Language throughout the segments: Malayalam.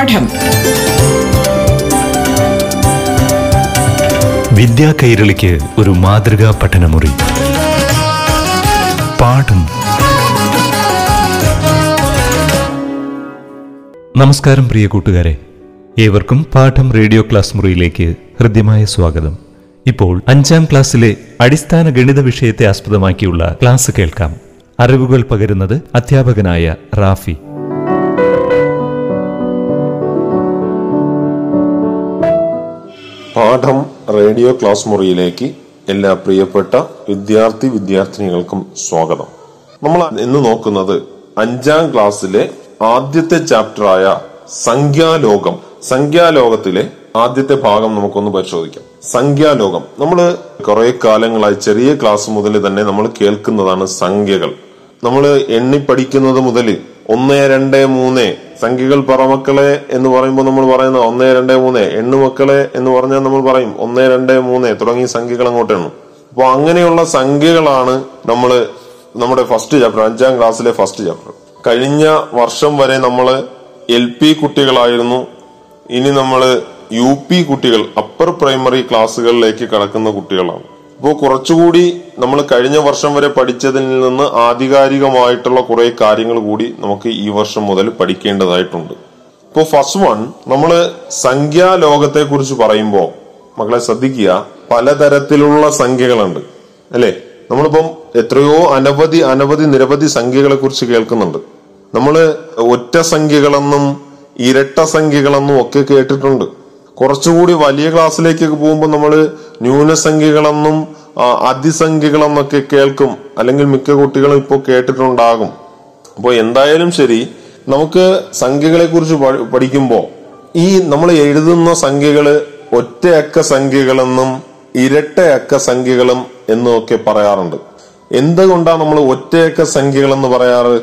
പാഠം. വിദ്യാ കൈരളിക്ക് ഒരു മാതൃകാ പഠനമുറി. പാഠം. നമസ്കാരം പ്രിയ കൂട്ടുകാരെ. ഏവർക്കും പാഠം റേഡിയോ ക്ലാസ് മുറിയിലേക്ക് ഹൃദ്യമായ സ്വാഗതം. ഇപ്പോൾ അഞ്ചാം ക്ലാസ്സിലെ അടിസ്ഥാന ഗണിത വിഷയത്തെ ആസ്പദമാക്കിയുള്ള ക്ലാസ് കേൾക്കാം. അറിവുകൾ പകരുന്നത് അധ്യാപകനായ റാഫി. പാഠം റേഡിയോ ക്ലാസ് മുറിയിലേക്ക് എല്ലാ പ്രിയപ്പെട്ട വിദ്യാർത്ഥി വിദ്യാർത്ഥിനികൾക്കും സ്വാഗതം. നമ്മൾ ഇന്ന് നോക്കുന്നത് അഞ്ചാം ക്ലാസ്സിലെ ആദ്യത്തെ ചാപ്റ്ററായ സംഖ്യാലോകം. സംഖ്യാലോകത്തിലെ ആദ്യത്തെ ഭാഗം നമുക്കൊന്ന് പരിശോധിക്കാം. സംഖ്യാലോകം. നമ്മൾ കുറെ കാലങ്ങളായി ചെറിയ ക്ലാസ് മുതൽ തന്നെ നമ്മൾ കേൾക്കുന്നതാണ് സംഖ്യകൾ. നമ്മൾ എണ്ണി പഠിക്കുന്നത് മുതൽ ഒന്ന് രണ്ട് മൂന്ന് സംഖ്യകൾ പറമക്കളെ എന്ന് പറയുമ്പോൾ നമ്മൾ പറയുന്നത് ഒന്ന് രണ്ട് മൂന്ന്. എണ്ണുമക്കളെ എന്ന് പറഞ്ഞാൽ നമ്മൾ പറയും ഒന്ന് രണ്ട് മൂന്ന്. തുടങ്ങിയ സംഖ്യകൾ അങ്ങോട്ട് എണ്ണും അപ്പൊ അങ്ങനെയുള്ള സംഖ്യകളാണ് നമ്മൾ നമ്മുടെ ഫസ്റ്റ് ചാപ്റ്റർ അഞ്ചാം ക്ലാസ്സിലെ ഫസ്റ്റ് ചാപ്റ്റർ കഴിഞ്ഞ വർഷം വരെ നമ്മൾ എൽ പി കുട്ടികളായിരുന്നു. ഇനി നമ്മൾ യു പി കുട്ടികൾ അപ്പർ പ്രൈമറി ക്ലാസ്സുകളിലേക്ക് കടക്കുന്ന കുട്ടികളാണ്. അപ്പോൾ കുറച്ചുകൂടി നമ്മൾ കഴിഞ്ഞ വർഷം വരെ പഠിച്ചതിൽ നിന്ന് ആധികാരികമായിട്ടുള്ള കുറെ കാര്യങ്ങൾ കൂടി നമുക്ക് ഈ വർഷം മുതൽ പഠിക്കേണ്ടതായിട്ടുണ്ട്. ഇപ്പോൾ ഫസ്റ്റ് വൺ നമ്മൾ സംഖ്യാലോകത്തെ കുറിച്ച് പറയുമ്പോൾ മക്കളെ ശ്രദ്ധിക്കുക പലതരത്തിലുള്ള സംഖ്യകളുണ്ട്. അല്ലേ? നമ്മളിപ്പം എത്രയോ അനവധി അനവധി നിരവധി സംഖ്യകളെ കുറിച്ച് കേൾക്കുന്നുണ്ട്. നമ്മൾ ഒറ്റ സംഖ്യകളെന്നും ഇരട്ട സംഖ്യകളെന്നും ഒക്കെ കേട്ടിട്ടുണ്ട്. കുറച്ചുകൂടി വലിയ ക്ലാസ്സിലേക്കൊക്കെ പോകുമ്പോൾ നമ്മൾ ന്യൂനസംഖ്യകളെന്നും അതിസംഖ്യകളെന്നൊക്കെ കേൾക്കും. അല്ലെങ്കിൽ മിക്ക കുട്ടികളും ഇപ്പോൾ കേട്ടിട്ടുണ്ടാകും. അപ്പോൾ എന്തായാലും ശരി നമുക്ക് സംഖ്യകളെ കുറിച്ച് പഠിക്കുമ്പോൾ ഈ നമ്മൾ എഴുതുന്ന സംഖ്യകൾ ഒറ്റ അക്ക സംഖ്യകളെന്നും ഇരട്ട അക്ക സംഖ്യകളും എന്നും ഒക്കെ പറയാറുണ്ട്. എന്തുകൊണ്ടാണ് നമ്മൾ ഒറ്റയക്ക സംഖ്യകൾ എന്ന് പറയാറ്?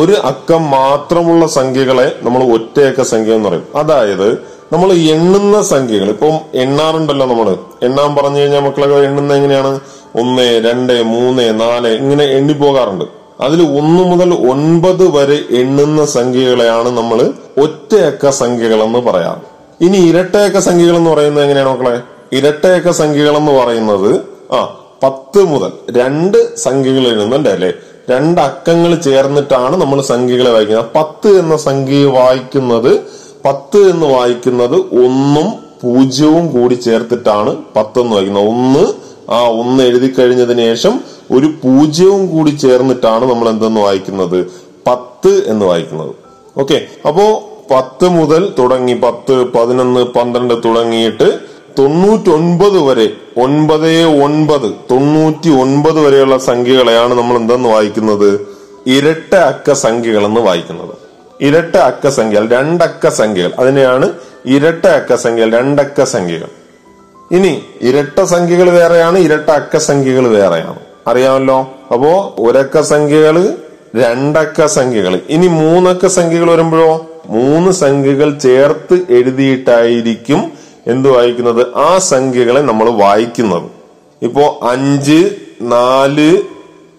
ഒരു അക്കം മാത്രമുള്ള സംഖ്യകളെ നമ്മൾ ഒറ്റയക്ക സംഖ്യ എന്ന് പറയും. അതായത് നമ്മൾ എണ്ണുന്ന സംഖ്യകൾ. ഇപ്പം എണ്ണാറുണ്ടല്ലോ നമ്മൾ എണ്ണാൻ പറഞ്ഞു കഴിഞ്ഞാൽ മക്കളൊക്കെ എണ്ണുന്ന എങ്ങനെയാണ്? ഒന്ന് രണ്ട് മൂന്ന് നാല് ഇങ്ങനെ എണ്ണി പോകാറുണ്ട് അതിൽ ഒന്ന് മുതൽ ഒൻപത് വരെ എണ്ണുന്ന സംഖ്യകളെയാണ് നമ്മൾ ഒറ്റയക്ക സംഖ്യകൾ എന്ന് പറയാറ്. ഇനി ഇരട്ടയക്ക സംഖ്യകൾ എന്ന് പറയുന്നത് എങ്ങനെയാണ് മക്കളെ? ഇരട്ടയക്ക സംഖ്യകൾ എന്ന് പറയുന്നത് ആ പത്ത് മുതൽ രണ്ട് സംഖ്യകൾ എഴുതുന്നുണ്ട് അല്ലെ? രണ്ട് അക്കങ്ങൾ ചേർന്നിട്ടാണ് നമ്മൾ സംഖ്യകളെ വായിക്കുന്നത്. പത്ത് എന്ന സംഖ്യ വായിക്കുന്നത് പത്ത് എന്ന് വായിക്കുന്നത് ഒന്നും പൂജ്യവും കൂടി ചേർത്തിട്ടാണ് പത്ത് എന്ന് വായിക്കുന്നത്. ഒന്ന് ആ ഒന്ന് എഴുതി കഴിഞ്ഞതിന് ശേഷം ഒരു പൂജ്യവും കൂടി ചേർന്നിട്ടാണ് നമ്മൾ എന്തെന്ന് വായിക്കുന്നത്? പത്ത് എന്ന് വായിക്കുന്നത്. ഓക്കെ. അപ്പോ പത്ത് മുതൽ തുടങ്ങി പത്ത് പതിനൊന്ന് പന്ത്രണ്ട് തുടങ്ങിയിട്ട് തൊണ്ണൂറ്റൊൻപത് വരെ ഒൻപത് ഒൻപത് തൊണ്ണൂറ്റി ഒൻപത് വരെയുള്ള സംഖ്യകളെയാണ് നമ്മൾ എന്തെന്ന് വായിക്കുന്നത്? ഇരട്ട അക്ക സംഖ്യകളെന്ന് വായിക്കുന്നത്. ഇരട്ട അക്ക സംഖ്യകൾ രണ്ടക്ക സംഖ്യകൾ അതിനെയാണ് ഇരട്ട അക്ക സംഖ്യകൾ രണ്ടക്ക സംഖ്യകൾ ഇനി ഇരട്ട സംഖ്യകൾ വേറെയാണ് ഇരട്ട അക്ക സംഖ്യകൾ വേറെയാണ്. അറിയാമല്ലോ? അപ്പോ ഒരക്ക സംഖ്യകൾ രണ്ടക്ക സംഖ്യകൾ ഇനി മൂന്നക്ക സംഖ്യകൾ വരുമ്പോഴോ? മൂന്ന് സംഖ്യകൾ ചേർത്ത് എഴുതിയിട്ടായിരിക്കും എന്ത് വായിക്കുന്നത്? ആ സംഖ്യകളെ നമ്മൾ വായിക്കുന്നത്. ഇപ്പോ അഞ്ച് നാല്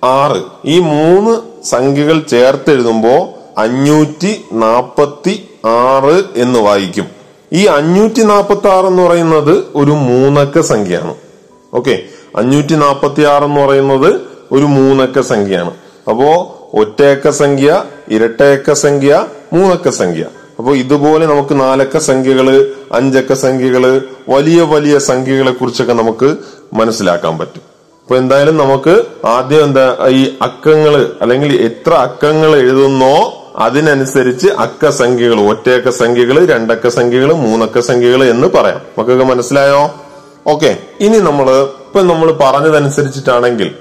ആറ്. ഈ മൂന്ന് സംഖ്യകൾ ചേർത്ത് എഴുതുമ്പോ അഞ്ഞൂറ്റി നാപ്പത്തി ആറ് എന്ന് വായിക്കും. ഈ അഞ്ഞൂറ്റി നാപ്പത്തി ആറ് എന്ന് പറയുന്നത് ഒരു മൂന്നക്ക സംഖ്യയാണ്. ഓക്കെ? അഞ്ഞൂറ്റി നാപ്പത്തി ആറ് എന്ന് പറയുന്നത് ഒരു മൂന്നക്ക സംഖ്യയാണ്. അപ്പോ ഒറ്റയക്ക സംഖ്യ ഇരട്ടയക്ക സംഖ്യ മൂന്നക്ക സംഖ്യ. അപ്പോൾ ഇതുപോലെ നമുക്ക് നാലക്ക സംഖ്യകൾ അഞ്ചക്ക സംഖ്യകൾ വലിയ വലിയ സംഖ്യകളെ കുറിച്ചൊക്കെ നമുക്ക് മനസ്സിലാക്കാൻ പറ്റും. അപ്പൊ എന്തായാലും നമുക്ക് ആദ്യം എന്താ ഈ അക്കങ്ങൾ അല്ലെങ്കിൽ എത്ര അക്കങ്ങൾ എഴുതുന്നോ അതിനനുസരിച്ച് അക്ക സംഖ്യകൾ ഒറ്റയക്ക സംഖ്യകൾ രണ്ടക്ക സംഖ്യകൾ മൂന്നക്ക സംഖ്യകൾ എന്ന് പറയാം. നമുക്കൊക്കെ മനസ്സിലായോ? ഓക്കെ. ഇനി നമ്മൾ ഇപ്പൊ നമ്മൾ പറഞ്ഞതനുസരിച്ചിട്ടാണെങ്കിൽ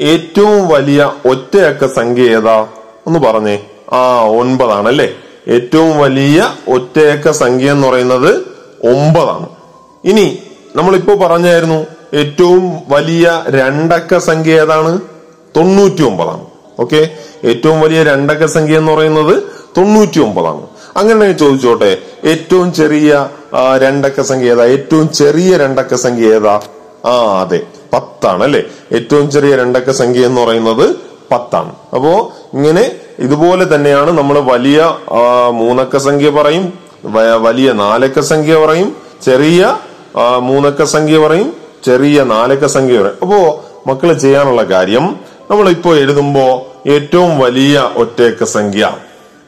ഏറ്റവും വലിയ ഒറ്റയക്ക സംഖ്യ ഏതാ? ഒന്ന് പറഞ്ഞേ. ആ ഒൻപതാണ് അല്ലേ ഏറ്റവും വലിയ ഒറ്റയക്ക സംഖ്യ എന്ന് പറയുന്നത് ഒമ്പതാണ്. ഇനി നമ്മളിപ്പോ പറഞ്ഞായിരുന്നു ഏറ്റവും വലിയ രണ്ടക്ക സംഖ്യ ഏതാണ്? തൊണ്ണൂറ്റി ഒമ്പതാണ്. ഓക്കെ. ഏറ്റവും വലിയ രണ്ടക്ക സംഖ്യ എന്ന് പറയുന്നത് തൊണ്ണൂറ്റി ഒമ്പതാണ് അങ്ങനെ ചോദിച്ചോട്ടെ ഏറ്റവും ചെറിയ രണ്ടക്ക സംഖ്യ ഏതാ? ഏറ്റവും ചെറിയ രണ്ടക്ക സംഖ്യ ഏതാ? ആ അതെ പത്താണ് അല്ലെ? ഏറ്റവും ചെറിയ രണ്ടക്ക സംഖ്യ എന്ന് പറയുന്നത് പത്താണ്. അപ്പോ ഇങ്ങനെ ഇതുപോലെ തന്നെയാണ് നമ്മൾ വലിയ മൂന്നക്ക സംഖ്യ പറയും വലിയ നാലക്ക സംഖ്യ പറയും ചെറിയ മൂന്നക്ക സംഖ്യ പറയും ചെറിയ നാലക്ക സംഖ്യ പറയും. അപ്പോ മക്കൾ ചെയ്യാനുള്ള കാര്യം നമ്മൾ ഇപ്പോൾ എഴുതുമ്പോ ഏറ്റവും വലിയ ഒറ്റയക്ക സംഖ്യ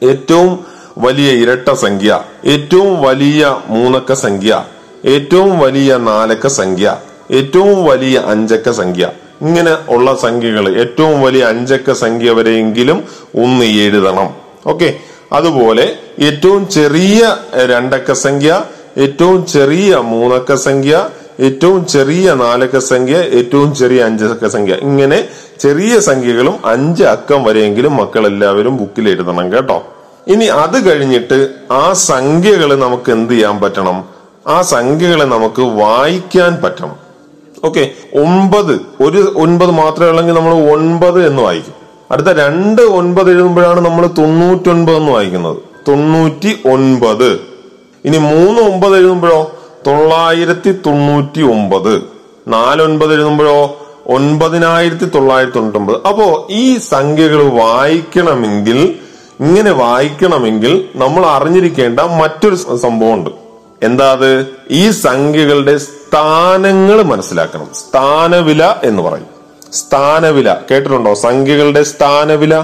ഏറ്റവും വലിയ ഇരട്ട സംഖ്യ ഏറ്റവും വലിയ മൂന്നക്ക സംഖ്യ ഏറ്റവും വലിയ നാലക്ക സംഖ്യ ഏറ്റവും വലിയ അഞ്ചക്ക സംഖ്യ. ഇങ്ങനെ ഉള്ള സംഖ്യകൾ ഏറ്റവും വലിയ അഞ്ചക്ക സംഖ്യ വരെയെങ്കിലും ഒന്ന് എഴുതണം. ഓക്കെ? അതുപോലെ ഏറ്റവും ചെറിയ രണ്ടക്ക സംഖ്യ ഏറ്റവും ചെറിയ മൂന്നക്ക സംഖ്യ ഏറ്റവും ചെറിയ നാലക്ക സംഖ്യ ഏറ്റവും ചെറിയ അഞ്ചക്ക സംഖ്യ. ഇങ്ങനെ ചെറിയ സംഖ്യകളും അഞ്ച് അക്കം വരെയെങ്കിലും മക്കൾ എല്ലാവരും ബുക്കിൽ എഴുതണം കേട്ടോ. ഇനി അത് കഴിഞ്ഞിട്ട് ആ സംഖ്യകൾ നമുക്ക് എന്ത് ചെയ്യാൻ പറ്റണം? ആ സംഖ്യകളെ നമുക്ക് വായിക്കാൻ പറ്റണം. ഓക്കെ ഒമ്പത്. ഒരു ഒൻപത് മാത്രമേ ഉള്ളെങ്കിൽ നമ്മൾ ഒൻപത് എന്ന് വായിക്കും. അടുത്ത രണ്ട് ഒൻപത് എഴുതുമ്പോഴാണ് നമ്മൾ തൊണ്ണൂറ്റൊൻപത് എന്ന് വായിക്കുന്നത്. തൊണ്ണൂറ്റി ഒൻപത്. ഇനി മൂന്ന് ഒമ്പത് എഴുതുമ്പോഴോ? തൊള്ളായിരത്തി തൊണ്ണൂറ്റി ഒമ്പത് നാലൊൻപത് എഴുതുമ്പോഴോ? ഒൻപതിനായിരത്തി തൊള്ളായിരത്തി തൊണ്ണൂറ്റി അപ്പോ ഈ സംഖ്യകൾ വായിക്കണമെങ്കിൽ ഇങ്ങനെ വായിക്കണമെങ്കിൽ നമ്മൾ അറിഞ്ഞിരിക്കേണ്ട മറ്റൊരു സംഭവമുണ്ട്. എന്താ അത്? ഈ സംഖ്യകളുടെ സ്ഥാനങ്ങൾ മനസ്സിലാക്കണം. സ്ഥാനവില എന്ന് പറയും. സ്ഥാനവില. കേട്ടിട്ടുണ്ടോ? സംഖ്യകളുടെ സ്ഥാനവില.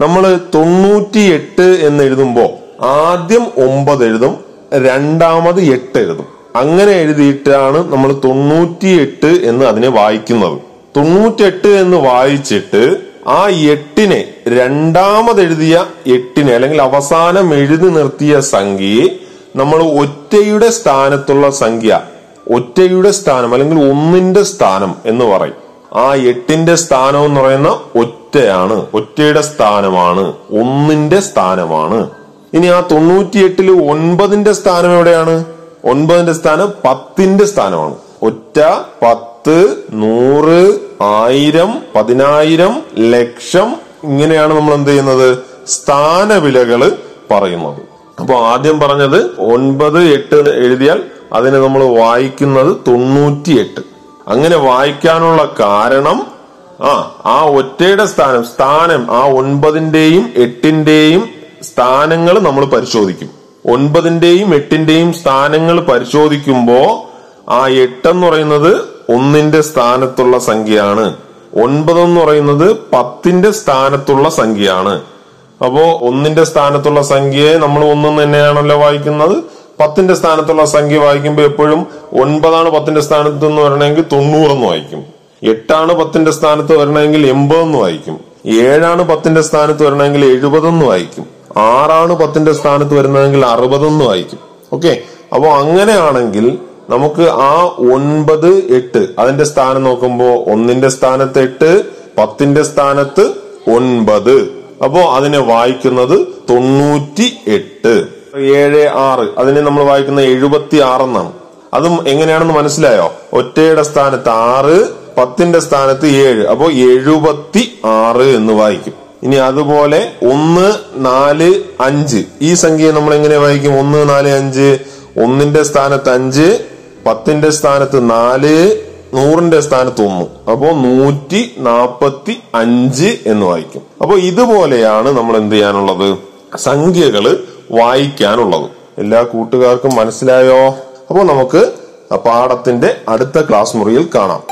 നമ്മൾ തൊണ്ണൂറ്റി എട്ട് എന്ന് എഴുതുമ്പോ ആദ്യം ഒമ്പത് എഴുതും രണ്ടാമത് എട്ട് എഴുതും. അങ്ങനെ എഴുതിയിട്ടാണ് നമ്മൾ തൊണ്ണൂറ്റിയെട്ട് എന്ന് അതിനെ വായിക്കുന്നത്. തൊണ്ണൂറ്റെട്ട് എന്ന് വായിച്ചിട്ട് ആ എട്ടിനെ രണ്ടാമത് എഴുതിയ എട്ടിനെ അല്ലെങ്കിൽ അവസാനം എഴുതി നിർത്തിയ സംഖ്യയെ നമ്മൾ ഒറ്റയുടെ സ്ഥാനത്തുള്ള സംഖ്യ ഒറ്റയുടെ സ്ഥാനം അല്ലെങ്കിൽ ഒന്നിന്റെ സ്ഥാനം എന്ന് പറയും. ആ എട്ടിന്റെ സ്ഥാനം എന്ന് പറയുന്ന ഒറ്റയാണ് ഒറ്റയുടെ സ്ഥാനമാണ് ഒന്നിന്റെ സ്ഥാനമാണ്. ഇനി ആ തൊണ്ണൂറ്റിയെട്ടിൽ ഒൻപതിന്റെ സ്ഥാനം എവിടെയാണ്? ഒൻപതിന്റെ സ്ഥാനം പത്തിന്റെ സ്ഥാനമാണ്. ഒറ്റ പത്ത് നൂറ് ആയിരം പതിനായിരം ലക്ഷം ഇങ്ങനെയാണ് നമ്മൾ എന്ത് ചെയ്യുന്നത്? സ്ഥാനവിലകൾ പറയുന്നത്. അപ്പൊ ആദ്യം പറഞ്ഞത് ഒൻപത് എട്ട് എഴുതിയാൽ അതിനെ നമ്മൾ വായിക്കുന്നത് തൊണ്ണൂറ്റിയെട്ട്. അങ്ങനെ വായിക്കാനുള്ള കാരണം ആ ആ ഒറ്റയുടെ സ്ഥാനം സ്ഥാനം ആ ഒൻപതിന്റെയും എട്ടിന്റെയും സ്ഥാനങ്ങൾ നമ്മൾ പരിശോധിക്കും. ഒൻപതിന്റെയും എട്ടിന്റെയും സ്ഥാനങ്ങൾ പരിശോധിക്കുമ്പോ ആ എട്ടെന്ന് പറയുന്നത് ഒന്നിന്റെ സ്ഥാനത്തുള്ള സംഖ്യയാണ്. ഒൻപത് എന്ന് പറയുന്നത് പത്തിന്റെ സ്ഥാനത്തുള്ള സംഖ്യയാണ്. അപ്പോ ഒന്നിന്റെ സ്ഥാനത്തുള്ള സംഖ്യയെ നമ്മൾ ഒന്നും തന്നെയാണല്ലോ വായിക്കുന്നത്. പത്തിന്റെ സ്ഥാനത്തുള്ള സംഖ്യ വായിക്കുമ്പോൾ എപ്പോഴും ഒൻപതാണ് പത്തിന്റെ സ്ഥാനത്ത് എന്ന് പറയണമെങ്കിൽ തൊണ്ണൂറെന്ന് വായിക്കും. എട്ടാണ് പത്തിന്റെ സ്ഥാനത്ത് വരണമെങ്കിൽ എൺപതെന്ന് വായിക്കും. ഏഴാണ് പത്തിന്റെ സ്ഥാനത്ത് വരണമെങ്കിൽ എഴുപതെന്ന് വായിക്കും. ആറാണ് പത്തിന്റെ സ്ഥാനത്ത് വരുന്നതെങ്കിൽ അറുപതെന്ന് വായിക്കും ഓക്കെ? അപ്പോൾ അങ്ങനെയാണെങ്കിൽ നമുക്ക് ആ ഒൻപത് എട്ട് അതിന്റെ സ്ഥാനം നോക്കുമ്പോ ഒന്നിന്റെ സ്ഥാനത്ത് എട്ട് പത്തിന്റെ സ്ഥാനത്ത് ഒൻപത്. അപ്പോ അതിനെ വായിക്കുന്നത് തൊണ്ണൂറ്റി എട്ട് ഏഴ് ആറ്. അതിനെ നമ്മൾ വായിക്കുന്നത് എഴുപത്തി ആറെന്നാണ് അതും എങ്ങനെയാണെന്ന് മനസ്സിലായോ? ഒറ്റയുടെ സ്ഥാനത്ത് ആറ് പത്തിന്റെ സ്ഥാനത്ത് ഏഴ്. അപ്പോ എഴുപത്തി ആറ് എന്ന് വായിക്കും. ഇനി അതുപോലെ ഒന്ന് നാല് അഞ്ച്. ഈ സംഖ്യയെ നമ്മൾ എങ്ങനെ വായിക്കും? ഒന്ന് നാല് അഞ്ച്. ഒന്നിന്റെ സ്ഥാനത്ത് അഞ്ച് പത്തിന്റെ സ്ഥാനത്ത് നാല് നൂറിന്റെ സ്ഥാനത്ത് ഒന്ന്. അപ്പോ നൂറ്റി നാപ്പത്തി അഞ്ച് എന്ന് വായിക്കും. അപ്പോ ഇതുപോലെയാണ് നമ്മൾ എന്ത് ചെയ്യാനുള്ളത്? സംഖ്യകൾ വായിക്കാനുള്ളത്. എല്ലാ കൂട്ടുകാർക്കും മനസ്സിലായോ? അപ്പോൾ നമുക്ക് പാഠത്തിന്റെ അടുത്ത ക്ലാസ് മുറിയിൽ കാണാം.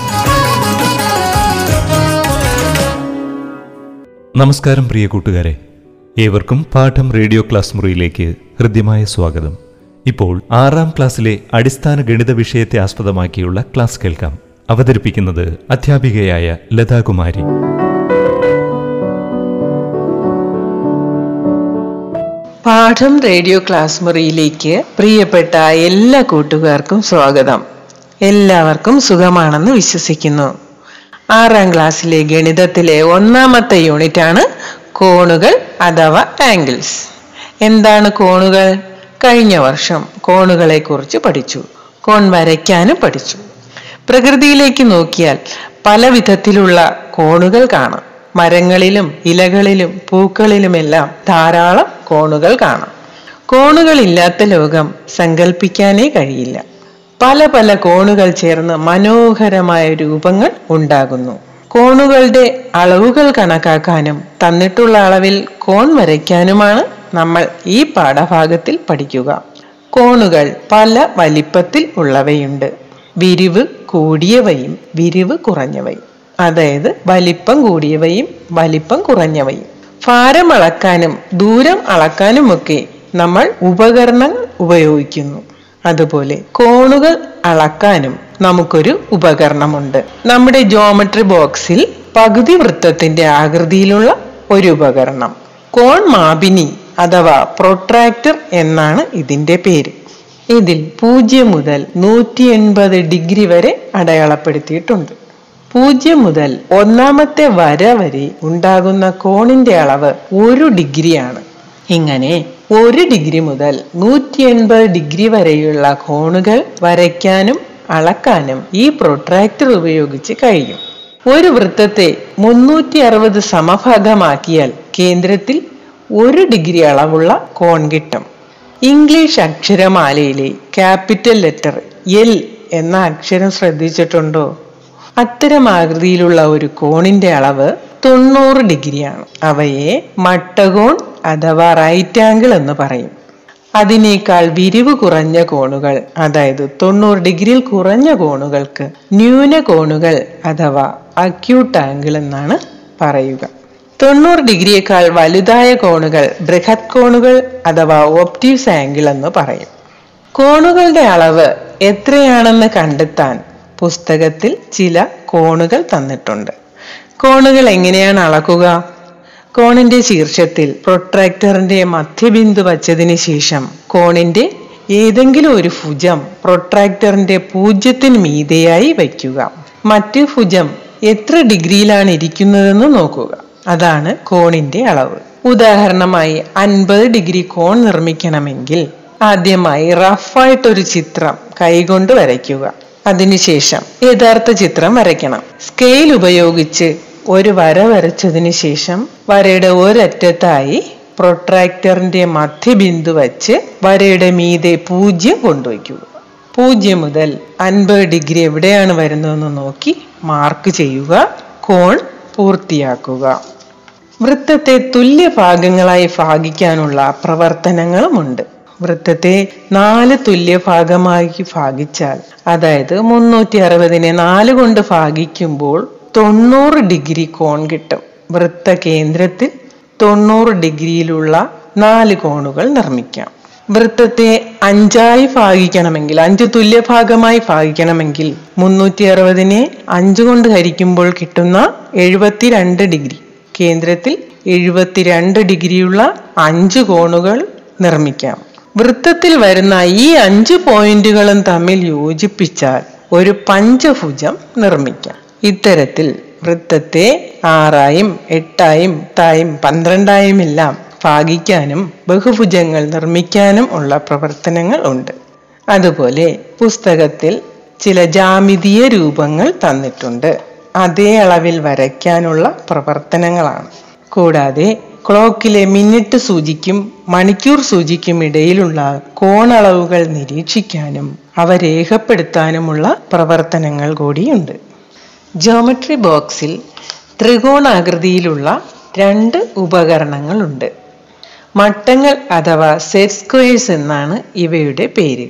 നമസ്കാരം പ്രിയ കൂട്ടുകാരെ. ഏവർക്കും പാഠം റേഡിയോ ക്ലാസ് മുറിയിലേക്ക് ഹൃദ്യമായ സ്വാഗതം. ഇപ്പോൾ ആറാം ക്ലാസ്സിലെ അടിസ്ഥാന ഗണിത വിഷയത്തെ ആസ്പദമാക്കിയുള്ള ക്ലാസ് കേൾക്കാം. അവതരിപ്പിക്കുന്നത് അധ്യാപികയായ ലതാകുമാരി. പാഠം റേഡിയോ ക്ലാസ് മുറിയിലേക്ക് പ്രിയപ്പെട്ട എല്ലാ കൂട്ടുകാർക്കും സ്വാഗതം. എല്ലാവർക്കും സുഖമാണെന്ന് വിശ്വസിക്കുന്നു. ആറാം ക്ലാസ്സിലെ ഗണിതത്തിലെ ഒന്നാമത്തെ യൂണിറ്റ് ആണ് കോണുകൾ അഥവാ ആംഗിൾസ്. എന്താണ് കോണുകൾ? കഴിഞ്ഞ വർഷം കോണുകളെ കുറിച്ച് പഠിച്ചു. കോൺ വരയ്ക്കാനും പഠിച്ചു. പ്രകൃതിയിലേക്ക് നോക്കിയാൽ പല വിധത്തിലുള്ള കോണുകൾ കാണാം. മരങ്ങളിലും ഇലകളിലും പൂക്കളിലുമെല്ലാം ധാരാളം കോണുകൾ കാണാം. കോണുകളില്ലാത്ത ലോകം സങ്കല്പിക്കാനേ കഴിയില്ല. പല പല കോണുകൾ ചേർന്ന് മനോഹരമായ രൂപങ്ങൾ ഉണ്ടാകുന്നു. കോണുകളുടെ അളവുകൾ കണക്കാക്കാനും തന്നിട്ടുള്ള അളവിൽ കോൺ വരയ്ക്കാനുമാണ് നമ്മൾ ഈ പാഠഭാഗത്തിൽ പഠിക്കുക. കോണുകൾ പല വലിപ്പത്തിൽ ഉള്ളവയുണ്ട്. വിരിവ് കൂടിയവയും വിരിവ് കുറഞ്ഞവയും. അതായത് വലിപ്പം കൂടിയവയും വലിപ്പം കുറഞ്ഞവയും. ഭാരം അളക്കാനും ദൂരം അളക്കാനുമൊക്കെ നമ്മൾ ഉപകരണങ്ങൾ ഉപയോഗിക്കുന്നു. അതുപോലെ കോണുകൾ അളക്കാനും നമുക്കൊരു ഉപകരണമുണ്ട്. നമ്മുടെ ജോമെട്രി ബോക്സിൽ പകുതി വൃത്തത്തിന്റെ ആകൃതിയിലുള്ള ഒരു ഉപകരണം. കോൺ മാപിനി അഥവാ പ്രൊട്രാക്ടർ എന്നാണ് ഇതിന്റെ പേര്. ഇതിൽ പൂജ്യം മുതൽ നൂറ്റി എൺപത് ഡിഗ്രി വരെ അടയാളപ്പെടുത്തിയിട്ടുണ്ട്. പൂജ്യം മുതൽ ഒന്നാമത്തെ വര വരെ ഉണ്ടാകുന്ന കോണിന്റെ അളവ് ഒരു ഡിഗ്രിയാണ്. ഇങ്ങനെ ഒരു ഡിഗ്രി മുതൽ നൂറ്റി എൺപത് ഡിഗ്രി വരെയുള്ള കോണുകൾ വരയ്ക്കാനും അളക്കാനും ഈ പ്രൊട്രാക്ടർ ഉപയോഗിച്ച് കഴിയും. ഒരു വൃത്തത്തെ മുന്നൂറ്റി അറുപത് സമഭാഗമാക്കിയാൽ കേന്ദ്രത്തിൽ ഒരു ഡിഗ്രി അളവുള്ള കോൺ കിട്ടും. ഇംഗ്ലീഷ് അക്ഷരമാലയിലെ ക്യാപിറ്റൽ ലെറ്റർ എൽ എന്ന അക്ഷരം ശ്രദ്ധിച്ചിട്ടുണ്ടോ? അത്തരം ആകൃതിയിലുള്ള ഒരു കോണിന്റെ അളവ് തൊണ്ണൂറ് ഡിഗ്രിയാണ്. അവയെ മട്ടകോൺ അഥവാ റൈറ്റ് ആംഗിൾ എന്ന് പറയും. അതിനേക്കാൾ വിരിവ് കുറഞ്ഞ കോണുകൾ അതായത് തൊണ്ണൂറ് ഡിഗ്രിയിൽ കുറഞ്ഞ കോണുകൾക്ക് ന്യൂന കോണുകൾ അഥവാ അക്യൂട്ട് ആംഗിൾ എന്നാണ് പറയുക. തൊണ്ണൂറ് ഡിഗ്രിയേക്കാൾ വലുതായ കോണുകൾ ബൃഹത് കോണുകൾ അഥവാ ഓപ്റ്റീവ്സ് ആംഗിൾ എന്ന് പറയും. കോണുകളുടെ അളവ് എത്രയാണെന്ന് കണ്ടെത്താൻ പുസ്തകത്തിൽ ചില കോണുകൾ തന്നിട്ടുണ്ട്. കോണുകൾ എങ്ങനെയാണ് അളക്കുക? കോണിന്റെ ശീർഷത്തിൽ പ്രൊട്രാക്ടറിന്റെ മധ്യബിന്ദു വച്ചതിന് ശേഷം കോണിന്റെ ഏതെങ്കിലും ഒരു ഭുജം പ്രൊട്രാക്ടറിന്റെ പൂജ്യത്തിന് മീതെയായി വയ്ക്കുക. മറ്റ് ഭുജം എത്ര ഡിഗ്രിയിലാണ് ഇരിക്കുന്നതെന്ന് നോക്കുക. അതാണ് കോണിന്റെ അളവ്. ഉദാഹരണമായി അൻപത് ഡിഗ്രി കോൺ നിർമ്മിക്കണമെങ്കിൽ ആദ്യമായി റഫായിട്ടൊരു ചിത്രം കൈകൊണ്ട് വരയ്ക്കുക. അതിനുശേഷം യഥാർത്ഥ ചിത്രം വരയ്ക്കണം. സ്കെയിൽ ഉപയോഗിച്ച് ഒരു വര വരച്ചതിന് ശേഷം വരയുടെ ഒരറ്റത്തായി പ്രൊട്രാക്ടറിന്റെ മധ്യബിന്ദു വച്ച് വരയുടെ മീതെ പൂജ്യം കൊണ്ടുവയ്ക്കുക. പൂജ്യം മുതൽ അൻപത് ഡിഗ്രി എവിടെയാണ് വരുന്നതെന്ന് നോക്കി മാർക്ക് ചെയ്യുക. കോൺ പൂർത്തിയാക്കുക. വൃത്തത്തെ തുല്യ ഭാഗങ്ങളായി ഭാഗിക്കാനുള്ള പ്രവർത്തനങ്ങളുമുണ്ട്. വൃത്തത്തെ നാല് തുല്യ ഭാഗമായി ഭാഗിച്ചാൽ അതായത് മുന്നൂറ്റി അറുപതിനെ നാല് കൊണ്ട് ഭാഗിക്കുമ്പോൾ തൊണ്ണൂറ് ഡിഗ്രി കോൺ കിട്ടും. വൃത്ത കേന്ദ്രത്തിൽ തൊണ്ണൂറ് ഡിഗ്രിയിലുള്ള നാല് കോണുകൾ നിർമ്മിക്കാം. വൃത്തത്തെ അഞ്ചായി ഭാഗിക്കണമെങ്കിൽ അഞ്ച് തുല്യ ഭാഗമായി ഭാഗിക്കണമെങ്കിൽ മുന്നൂറ്റി അറുപതിനെ അഞ്ച് കൊണ്ട് ഹരിക്കുമ്പോൾ കിട്ടുന്ന എഴുപത്തിരണ്ട് ഡിഗ്രി. കേന്ദ്രത്തിൽ എഴുപത്തിരണ്ട് ഡിഗ്രിയുള്ള അഞ്ച് കോണുകൾ നിർമ്മിക്കാം. വൃത്തത്തിൽ വരുന്ന ഈ അഞ്ച് പോയിന്റുകളും തമ്മിൽ യോജിപ്പിച്ചാൽ ഒരു പഞ്ചഭുജം നിർമ്മിക്കാം. ഇത്തരത്തിൽ വൃത്തത്തെ ആറായും എട്ടായും തായും പന്ത്രണ്ടായും എല്ലാം ഭാഗിക്കാനും ബഹുഭുജങ്ങൾ നിർമ്മിക്കാനും ഉള്ള പ്രവർത്തനങ്ങൾ ഉണ്ട്. അതുപോലെ പുസ്തകത്തിൽ ചില ജാമിതീയ രൂപങ്ങൾ തന്നിട്ടുണ്ട്. അതേ അളവിൽ വരയ്ക്കാനുള്ള പ്രവർത്തനങ്ങളാണ്. കൂടാതെ ക്ലോക്കിലെ മിനിറ്റ് സൂചിക്കും മണിക്കൂർ സൂചിക്കും ഇടയിലുള്ള കോണളവുകൾ നിരീക്ഷിക്കാനും അവ രേഖപ്പെടുത്താനുമുള്ള പ്രവർത്തനങ്ങൾ കൂടിയുണ്ട്. ജോമെട്രി ബോക്സിൽ ത്രികോണാകൃതിയിലുള്ള രണ്ട് ഉപകരണങ്ങളുണ്ട്. മട്ടങ്ങൾ അഥവാ സെറ്റ് സ്ക്വയേഴ്സ് എന്നാണ് ഇവയുടെ പേര്.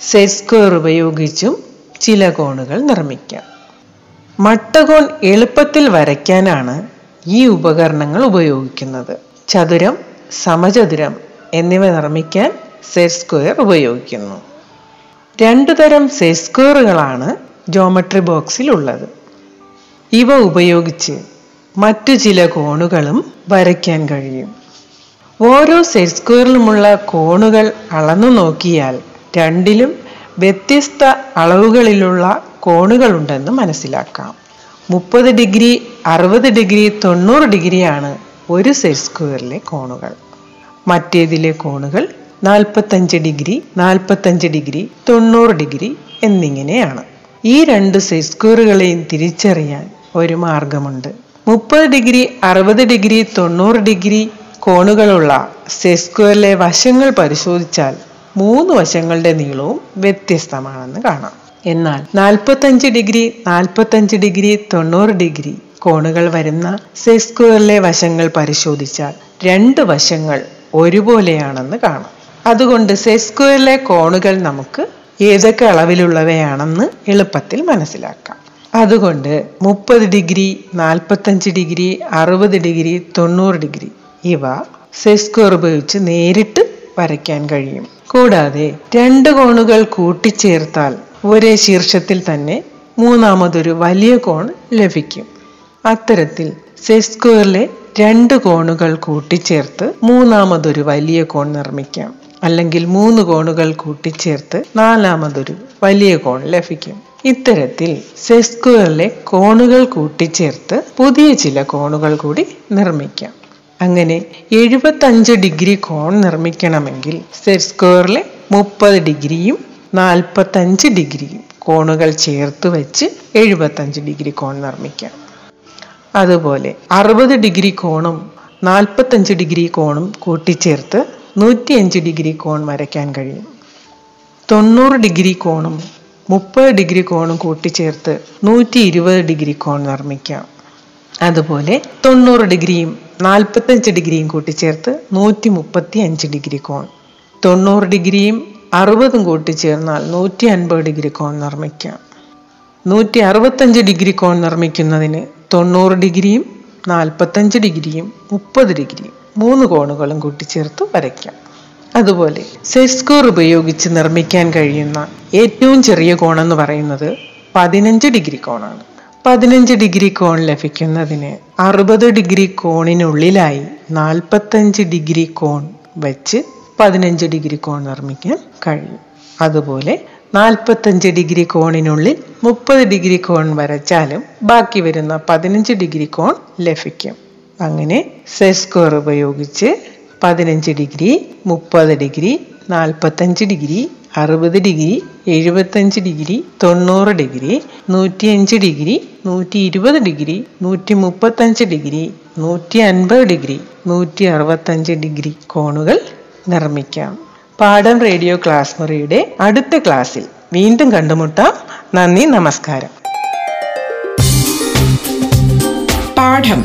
സെറ്റ് സ്ക്വയർ ഉപയോഗിച്ചും ചില കോണുകൾ നിർമ്മിക്കാം. മട്ടകോൺ എളുപ്പത്തിൽ വരയ്ക്കാനാണ് ഈ ഉപകരണങ്ങൾ ഉപയോഗിക്കുന്നത്. ചതുരം സമചതുരം എന്നിവ നിർമ്മിക്കാൻ സെറ്റ് സ്ക്വയർ ഉപയോഗിക്കുന്നു. രണ്ടു തരം സെറ്റ് സ്ക്വയറുകളാണ് ജോമെട്രി ബോക്സിൽ ഉള്ളത്. ഇവ ഉപയോഗിച്ച് മറ്റു ചില കോണുകളും വരയ്ക്കാൻ കഴിയും. ഓരോ സെറ്റ് സ്ക്വയറിലുമുള്ള കോണുകൾ അളന്നു നോക്കിയാൽ രണ്ടിലും വ്യത്യസ്ത അളവുകളിലുള്ള കോണുകളുണ്ടെന്ന് മനസ്സിലാക്കാം. മുപ്പത് ഡിഗ്രി അറുപത് ഡിഗ്രി തൊണ്ണൂറ് ഡിഗ്രിയാണ് ഒരു സെറ്റ് സ്ക്വയറിലെ കോണുകൾ. മറ്റേതിലെ കോണുകൾ നാൽപ്പത്തഞ്ച് ഡിഗ്രി നാൽപ്പത്തഞ്ച് ഡിഗ്രി തൊണ്ണൂറ് ഡിഗ്രി എന്നിങ്ങനെയാണ്. ഈ രണ്ട് സെസ്ക്വയറുകളെയും തിരിച്ചറിയാൻ ഒരു മാർഗമുണ്ട്. മുപ്പത് ഡിഗ്രി അറുപത് ഡിഗ്രി തൊണ്ണൂറ് ഡിഗ്രി കോണുകളുള്ള സെസ്ക്വയറിലെ വശങ്ങൾ പരിശോധിച്ചാൽ മൂന്ന് വശങ്ങളുടെ നീളവും വ്യത്യസ്തമാണെന്ന് കാണാം. എന്നാൽ നാൽപ്പത്തഞ്ച് ഡിഗ്രി നാൽപ്പത്തഞ്ച് ഡിഗ്രി തൊണ്ണൂറ് ഡിഗ്രി കോണുകൾ വരുന്ന സെസ്ക്വയറിലെ വശങ്ങൾ പരിശോധിച്ചാൽ രണ്ട് വശങ്ങൾ ഒരുപോലെയാണെന്ന് കാണാം. അതുകൊണ്ട് സെസ്ക്വയറിലെ കോണുകൾ നമുക്ക് ഏതൊക്കെ അളവിലുള്ളവയാണെന്ന് എളുപ്പത്തിൽ മനസ്സിലാക്കാം. അതുകൊണ്ട് മുപ്പത് ഡിഗ്രി നാൽപ്പത്തഞ്ച് ഡിഗ്രി അറുപത് ഡിഗ്രി തൊണ്ണൂറ് ഡിഗ്രി ഇവ സെസ്ക്വയർ ഉപയോഗിച്ച് നേരിട്ട് വരയ്ക്കാൻ കഴിയും. കൂടാതെ രണ്ട് കോണുകൾ കൂട്ടിച്ചേർത്താൽ ഒരേ ശീർഷത്തിൽ തന്നെ മൂന്നാമതൊരു വലിയ കോൺ ലഭിക്കും. അത്തരത്തിൽ സെസ്ക്വയറിലെ രണ്ട് കോണുകൾ കൂട്ടിച്ചേർത്ത് മൂന്നാമതൊരു വലിയ കോൺ നിർമ്മിക്കാം. അല്ലെങ്കിൽ മൂന്ന് കോണുകൾ കൂട്ടിച്ചേർത്ത് നാലാമതൊരു വലിയ കോൺ ലഭിക്കും. ഇത്തരത്തിൽ സെസ്ക്വയറിലെ കോണുകൾ കൂട്ടിച്ചേർത്ത് പുതിയ ചില കോണുകൾ കൂടി നിർമ്മിക്കാം. അങ്ങനെ എഴുപത്തഞ്ച് ഡിഗ്രി കോൺ നിർമ്മിക്കണമെങ്കിൽ സെറ്റ് സ്ക്വയറിലെ മുപ്പത് ഡിഗ്രിയും നാൽപ്പത്തഞ്ച് ഡിഗ്രിയും കോണുകൾ ചേർത്ത് വെച്ച് എഴുപത്തഞ്ച് ഡിഗ്രി കോൺ നിർമ്മിക്കാം. അതുപോലെ അറുപത് ഡിഗ്രി കോണും നാൽപ്പത്തഞ്ച് ഡിഗ്രി കോണും കൂട്ടിച്ചേർത്ത് നൂറ്റിയഞ്ച് ഡിഗ്രി കോൺ വരയ്ക്കാൻ കഴിയും. തൊണ്ണൂറ് ഡിഗ്രി കോണും മുപ്പത് ഡിഗ്രി കോണും കൂട്ടിച്ചേർത്ത് നൂറ്റി ഇരുപത് ഡിഗ്രി കോൺ നിർമ്മിക്കാം. അതുപോലെ തൊണ്ണൂറ് ഡിഗ്രിയും നാൽപ്പത്തഞ്ച് ഡിഗ്രിയും കൂട്ടിച്ചേർത്ത് നൂറ്റി മുപ്പത്തി അഞ്ച് ഡിഗ്രി കോൺ. തൊണ്ണൂറ് ഡിഗ്രിയും അറുപതും കൂട്ടിച്ചേർന്നാൽ നൂറ്റി അൻപത് ഡിഗ്രി കോൺ നിർമ്മിക്കാം. നൂറ്റി അറുപത്തഞ്ച് ഡിഗ്രി കോൺ നിർമ്മിക്കുന്നതിന് തൊണ്ണൂറ് ഡിഗ്രിയും നാൽപ്പത്തഞ്ച് ഡിഗ്രിയും മുപ്പത് ഡിഗ്രിയും മൂന്ന് കോണുകളും കൂട്ടിച്ചേർത്ത് വരയ്ക്കാം. അതുപോലെ സെസ്കോർ ഉപയോഗിച്ച് നിർമ്മിക്കാൻ കഴിയുന്ന ഏറ്റവും ചെറിയ കോണെന്ന് പറയുന്നത് പതിനഞ്ച് ഡിഗ്രി കോണാണ്. പതിനഞ്ച് ഡിഗ്രി കോൺ ലഭിക്കുന്നതിന് അറുപത് ഡിഗ്രി കോണിനുള്ളിലായി നാൽപ്പത്തഞ്ച് ഡിഗ്രി കോൺ വെച്ച് പതിനഞ്ച് ഡിഗ്രി കോൺ നിർമ്മിക്കാൻ കഴിയും. അതുപോലെ നാൽപ്പത്തഞ്ച് ഡിഗ്രി കോണിനുള്ളിൽ മുപ്പത് ഡിഗ്രി കോൺ വരച്ചാലും ബാക്കി വരുന്ന പതിനഞ്ച് ഡിഗ്രി കോൺ ലഭിക്കും. അങ്ങനെ സെസ്കോർ ഉപയോഗിച്ച് പതിനഞ്ച് ഡിഗ്രി മുപ്പത് ഡിഗ്രി നാൽപ്പത്തഞ്ച് ഡിഗ്രി അറുപത് ഡിഗ്രി എഴുപത്തഞ്ച് ഡിഗ്രി തൊണ്ണൂറ് ഡിഗ്രി നൂറ്റിയഞ്ച് ഡിഗ്രി നൂറ്റി ഇരുപത് ഡിഗ്രി നൂറ്റി മുപ്പത്തഞ്ച് ഡിഗ്രി നൂറ്റി അൻപത് ഡിഗ്രി നൂറ്റി അറുപത്തഞ്ച് ഡിഗ്രി കോണുകൾ നിർമ്മിക്കാം. പാഠം റേഡിയോ ക്ലാസ് മുറിയുടെ അടുത്ത ക്ലാസ്സിൽ വീണ്ടും കണ്ടുമുട്ടാം. നന്ദി നമസ്കാരം. പാഠം.